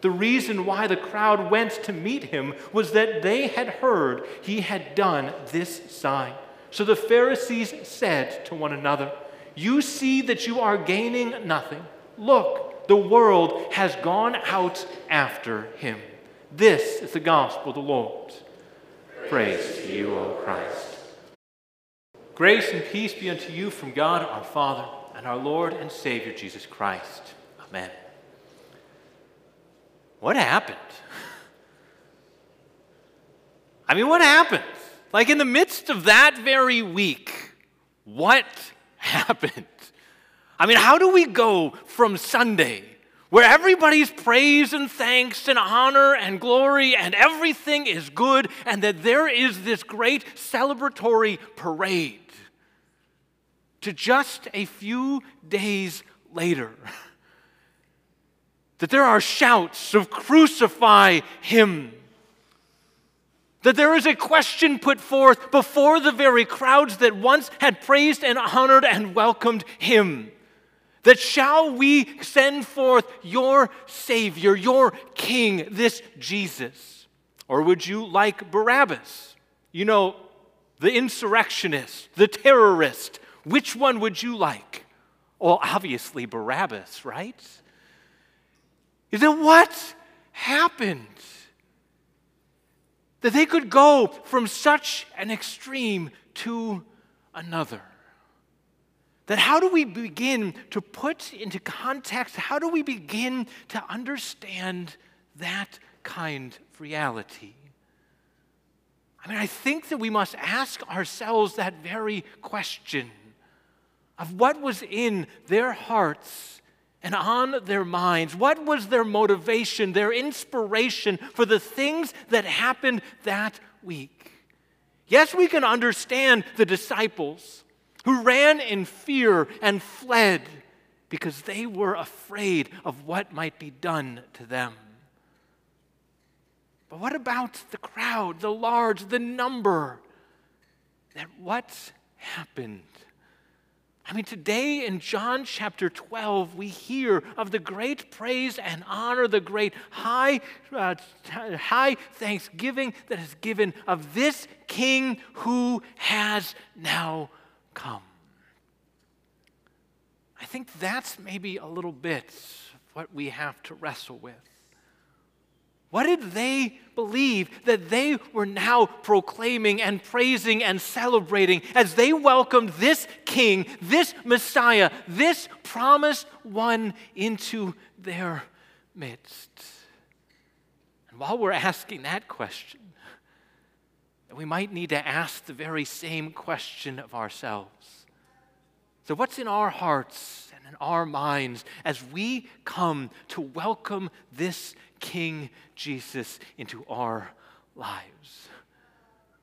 The reason why the crowd went to meet him was that they had heard he had done this sign. So the Pharisees said to one another, You see that you are gaining nothing. Look, the world has gone out after him. This is the gospel of the Lord. Praise to you, O Christ. Grace and peace be unto you from God our Father and our Lord and Savior Jesus Christ. Amen. What happened? I mean, what happened? Like in the midst of that very week, what happened? I mean, how do we go from Sunday, where everybody's praise and thanks and honor and glory and everything is good, and that there is this great celebratory parade, to just a few days later? That there are shouts of crucify him that there is a question put forth before the very crowds that once had praised and honored and welcomed him. That shall we send forth your Savior, your King, this Jesus? Or would you like Barabbas? You know, the insurrectionist, the terrorist. Which one would you like? Well, obviously Barabbas, right? Is it what happened? that they could go from such an extreme to another. That how do we begin to put into context, how do we begin to understand that kind of reality? I mean, I think that we must ask ourselves that very question of what was in their hearts and on their minds? What was their motivation, their inspiration for the things that happened that week? Yes, we can understand the disciples who ran in fear and fled because they were afraid of what might be done to them. But what about the crowd, the large, the number? That what happened? I mean, today in John chapter 12, we hear of the great praise and honor, the great high, uh, high thanksgiving that is given of this King who has now come. I think that's maybe a little bit what we have to wrestle with. What did they believe that they were now proclaiming and praising and celebrating as they welcomed this king, this Messiah, this promised one into their midst? And while we're asking that question, we might need to ask the very same question of ourselves. So, what's in our hearts and our minds as we come to welcome this King Jesus into our lives.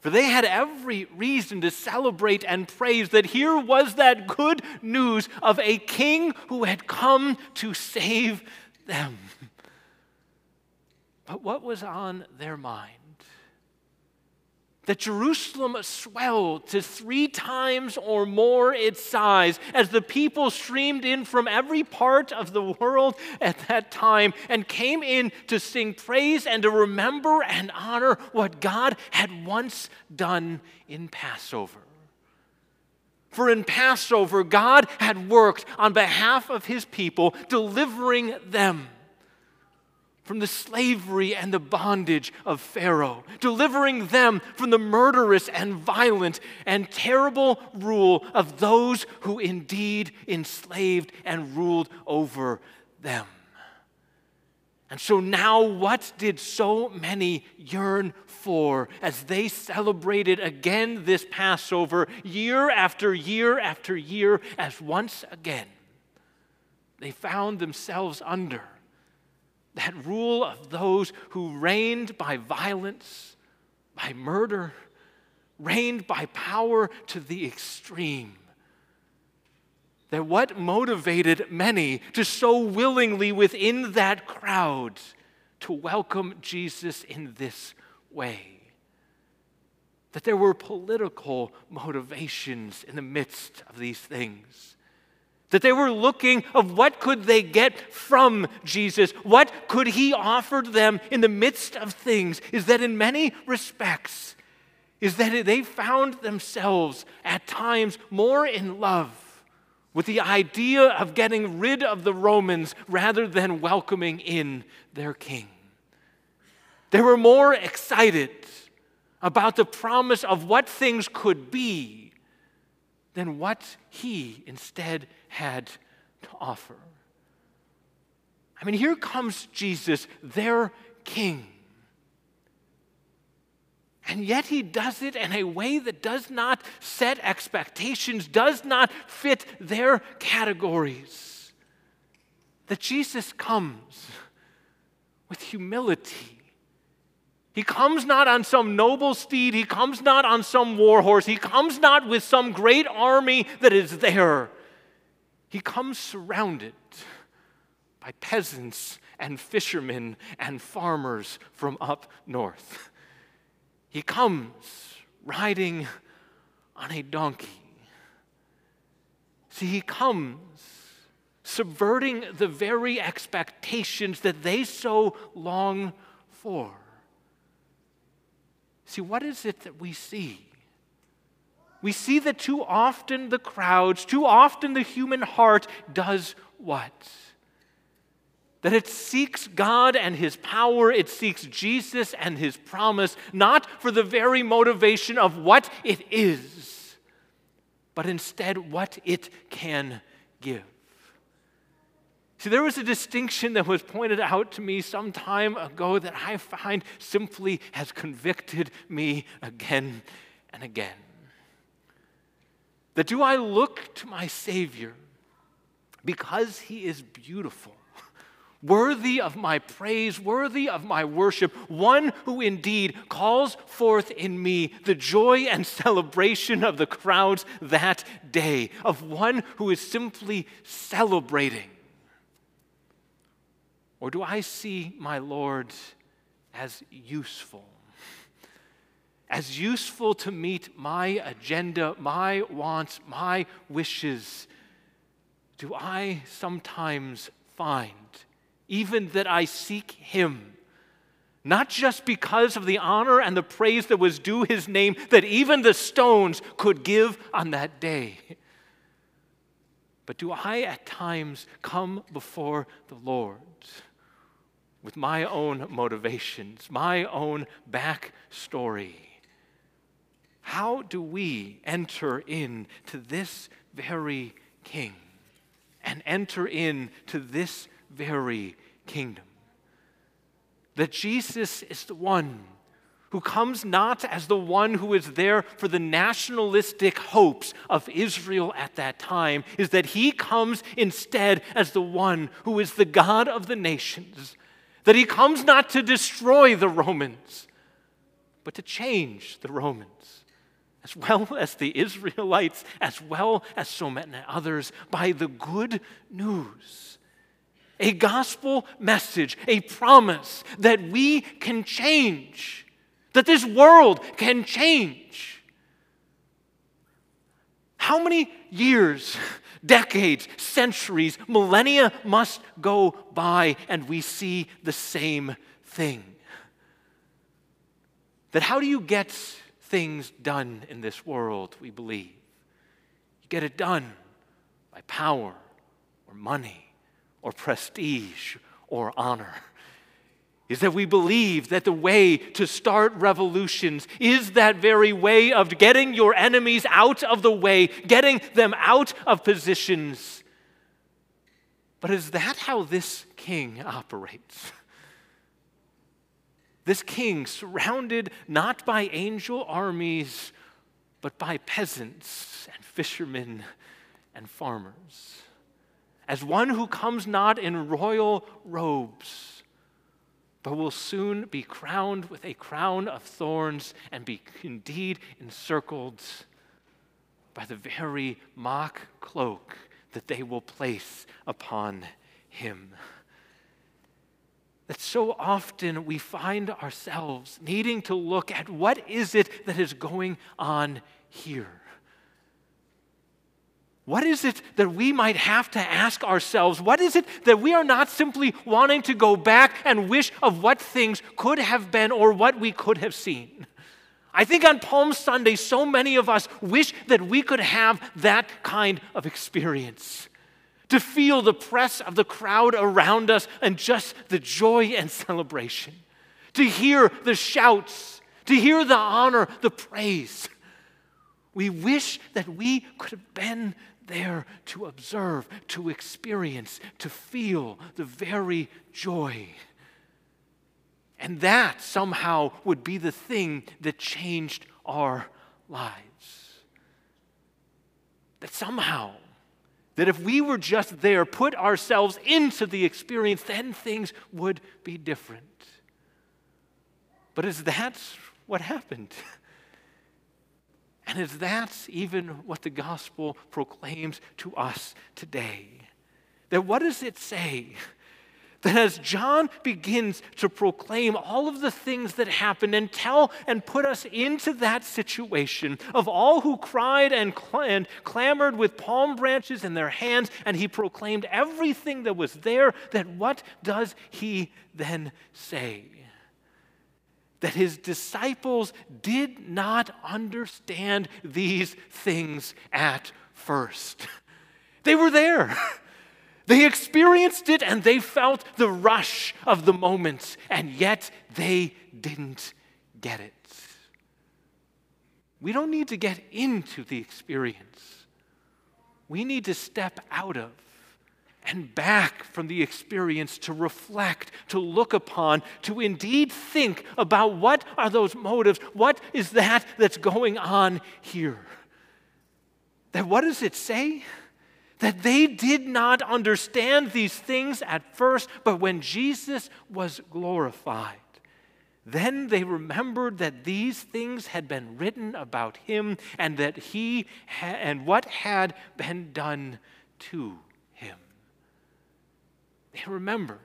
For they had every reason to celebrate and praise that here was that good news of a king who had come to save them. But what was on their mind? That Jerusalem swelled to three times or more its size as the people streamed in from every part of the world at that time and came in to sing praise and to remember and honor what God had once done in Passover. For in Passover, God had worked on behalf of his people, delivering them from the slavery and the bondage of Pharaoh, delivering them from the murderous and violent and terrible rule of those who indeed enslaved and ruled over them. And so now, what did so many yearn for as they celebrated again this Passover year after year after year, as once again they found themselves under that rule of those who reigned by violence, by murder, reigned by power to the extreme. That what motivated many to so willingly within that crowd to welcome Jesus in this way? That there were political motivations in the midst of these things that they were looking of what could they get from jesus. What could he offer them in the midst of things is that in many respects is that they found themselves at times more in love with the idea of getting rid of the romans rather than welcoming in their king. They were more excited about the promise of what things could be than what he instead had to offer. I mean, here comes Jesus, their king. And yet he does it in a way that does not set expectations, does not fit their categories. That Jesus comes with humility he comes not on some noble steed, he comes not on some war horse, he comes not with some great army that is there. He comes surrounded by peasants and fishermen and farmers from up north. He comes riding on a donkey. See, he comes subverting the very expectations that they so long for. See, what is it that we see? We see that too often the crowds, too often the human heart does what? That it seeks God and His power, it seeks Jesus and His promise, not for the very motivation of what it is, but instead what it can give. See, there was a distinction that was pointed out to me some time ago that I find simply has convicted me again and again. That do I look to my Savior because He is beautiful? worthy of my praise, worthy of my worship, one who indeed calls forth in me the joy and celebration of the crowds that day, of one who is simply celebrating or do I see my Lord as useful? As useful to meet my agenda, my wants, my wishes? Do I sometimes find, even that I seek Him? Not just because of the honor and the praise that was due his name, that even the stones could give on that day. But do I at times come before the Lord with my own motivations, my own backstory. How do we enter into this very king and enter into this very kingdom? That Jesus is the one who comes not as the one who is there for the nationalistic hopes of Israel at that time, is that he comes instead as the one who is the God of the nations that he comes not to destroy the Romans, but to change the Romans, as well as the Israelites, as well as so many others, by the good news. A gospel message, a promise that we can change, that this world can change. How many years decades, centuries, millennia must go by, and we see the same thing. That how do you get things done in this world, we believe? You get it done by power or money or prestige or honor. Is that we believe that the way to start revolutions is that very way of getting your enemies out of the way, getting them out of positions. But is that how this king operates? This king, surrounded not by angel armies, but by peasants and fishermen and farmers. As one who comes not in royal robes, but will soon be crowned with a crown of thorns and be indeed encircled by the very mock cloak that they will place upon him. That so often we find ourselves needing to look at what is it that is going on here. What is it that we might have to ask ourselves? What is it that we are not simply wanting to go back and wish of what things could have been or what we could have seen? I think on Palm Sunday, so many of us wish that we could have that kind of experience. To feel the press of the crowd around us and just the joy and celebration. To hear the shouts, to hear the honor, the praise. We wish that we could have been there to observe, to experience, to feel the very joy. And that somehow would be the thing that changed our lives. That somehow, that if we were just there, put ourselves into the experience, then things would be different. But is that what happened? And is that even what the gospel proclaims to us today? That what does it say? That as John begins to proclaim all of the things that happened and tell and put us into that situation of all who cried and, cl- and clamored with palm branches in their hands, and he proclaimed everything that was there, that what does he then say? That his disciples did not understand these things at first. They were there. They experienced it and they felt the rush of the moment, and yet they didn't get it. We don't need to get into the experience, we need to step out of and back from the experience to reflect, to look upon, to indeed think about what are those motives? What is that that's going on here? That what does it say? That they did not understand these things at first, but when Jesus was glorified, then they remembered that these things had been written about him and that he ha- and what had been done to they remembered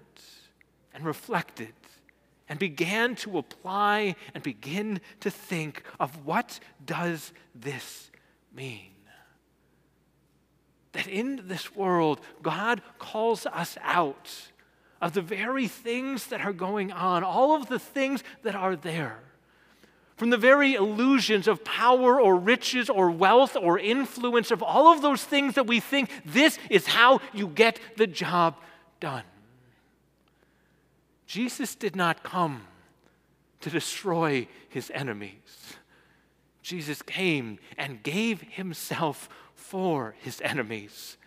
and reflected and began to apply and begin to think of what does this mean? That in this world, God calls us out of the very things that are going on, all of the things that are there. From the very illusions of power or riches or wealth or influence, of all of those things that we think this is how you get the job done. Jesus did not come to destroy his enemies. Jesus came and gave himself for his enemies.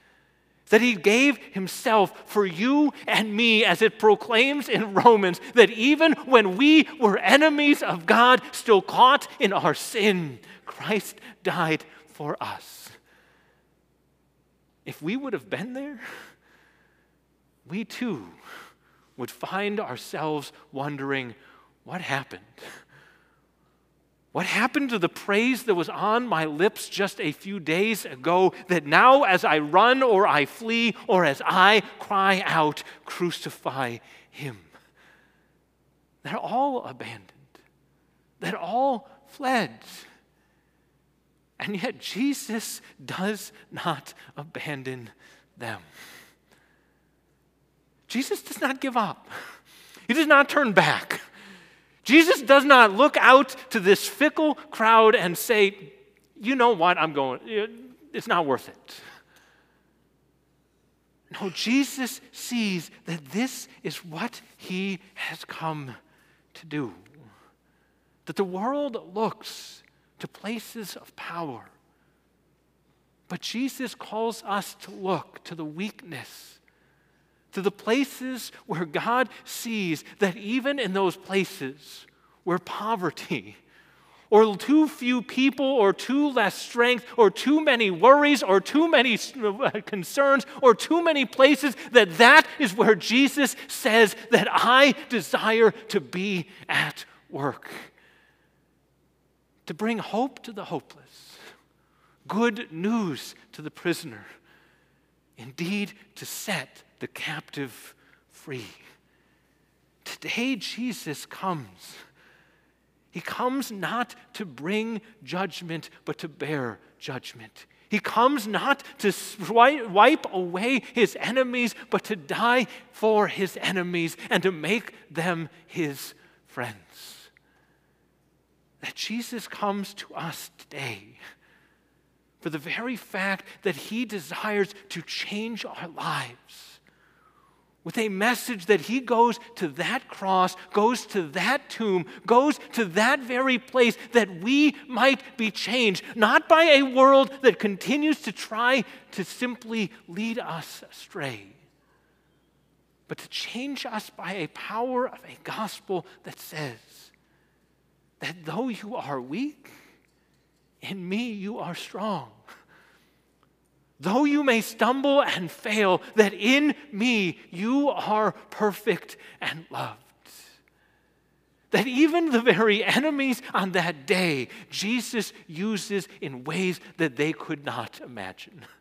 That he gave himself for you and me, as it proclaims in Romans, that even when we were enemies of God, still caught in our sin, Christ died for us. If we would have been there, we too would find ourselves wondering what happened? What happened to the praise that was on my lips just a few days ago that now, as I run or I flee or as I cry out, crucify him? They're all abandoned, they're all fled. And yet, Jesus does not abandon them. Jesus does not give up, he does not turn back. Jesus does not look out to this fickle crowd and say, You know what? I'm going, it's not worth it. No, Jesus sees that this is what he has come to do. That the world looks to places of power. But Jesus calls us to look to the weakness, to the places where God sees that even in those places where poverty, or too few people, or too less strength, or too many worries, or too many uh, concerns, or too many places, that that is where Jesus says that I desire to be at work. To bring hope to the hopeless, good news to the prisoner, indeed, to set the captive free. Today, Jesus comes he comes not to bring judgment, but to bear judgment. He comes not to wipe away his enemies, but to die for his enemies and to make them his friends. That Jesus comes to us today for the very fact that he desires to change our lives with a message that he goes to that cross, goes to that tomb, goes to that very place that we might be changed, not by a world that continues to try to simply lead us astray, but to change us by a power of a gospel that says that though you are weak, in me you are strong though you may stumble and fail, that in me you are perfect and loved. That even the very enemies on that day, Jesus uses in ways that they could not imagine.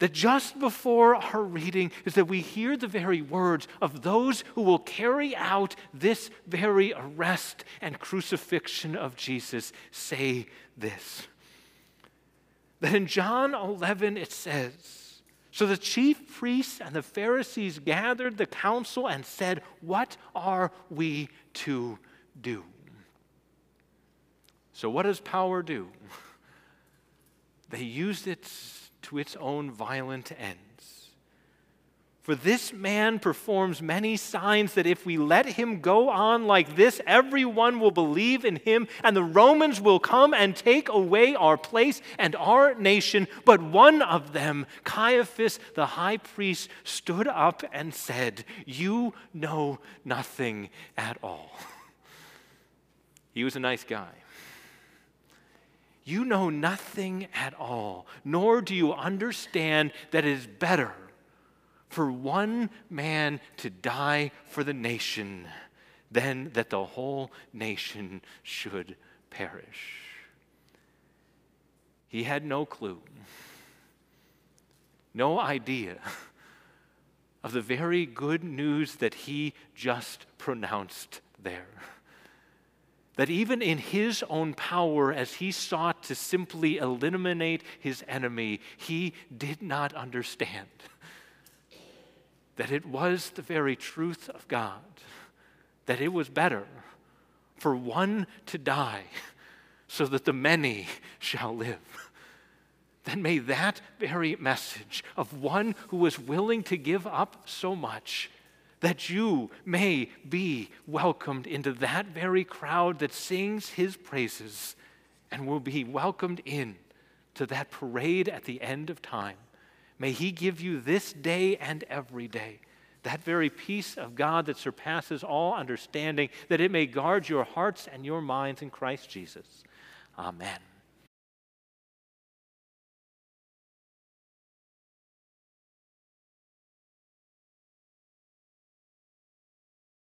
That just before our reading is that we hear the very words of those who will carry out this very arrest and crucifixion of Jesus say this that in John 11 it says, So the chief priests and the Pharisees gathered the council and said, What are we to do? So, what does power do? They used it to its own violent ends. For this man performs many signs that if we let him go on like this, everyone will believe in him, and the Romans will come and take away our place and our nation. But one of them, Caiaphas the high priest, stood up and said, You know nothing at all. He was a nice guy. You know nothing at all, nor do you understand that it is better for one man to die for the nation than that the whole nation should perish. He had no clue, no idea of the very good news that he just pronounced there. That even in his own power, as he sought to simply eliminate his enemy, he did not understand that it was the very truth of God, that it was better for one to die so that the many shall live. Then may that very message of one who was willing to give up so much that you may be welcomed into that very crowd that sings his praises and will be welcomed in to that parade at the end of time May He give you this day and every day that very peace of God that surpasses all understanding, that it may guard your hearts and your minds in Christ Jesus. Amen.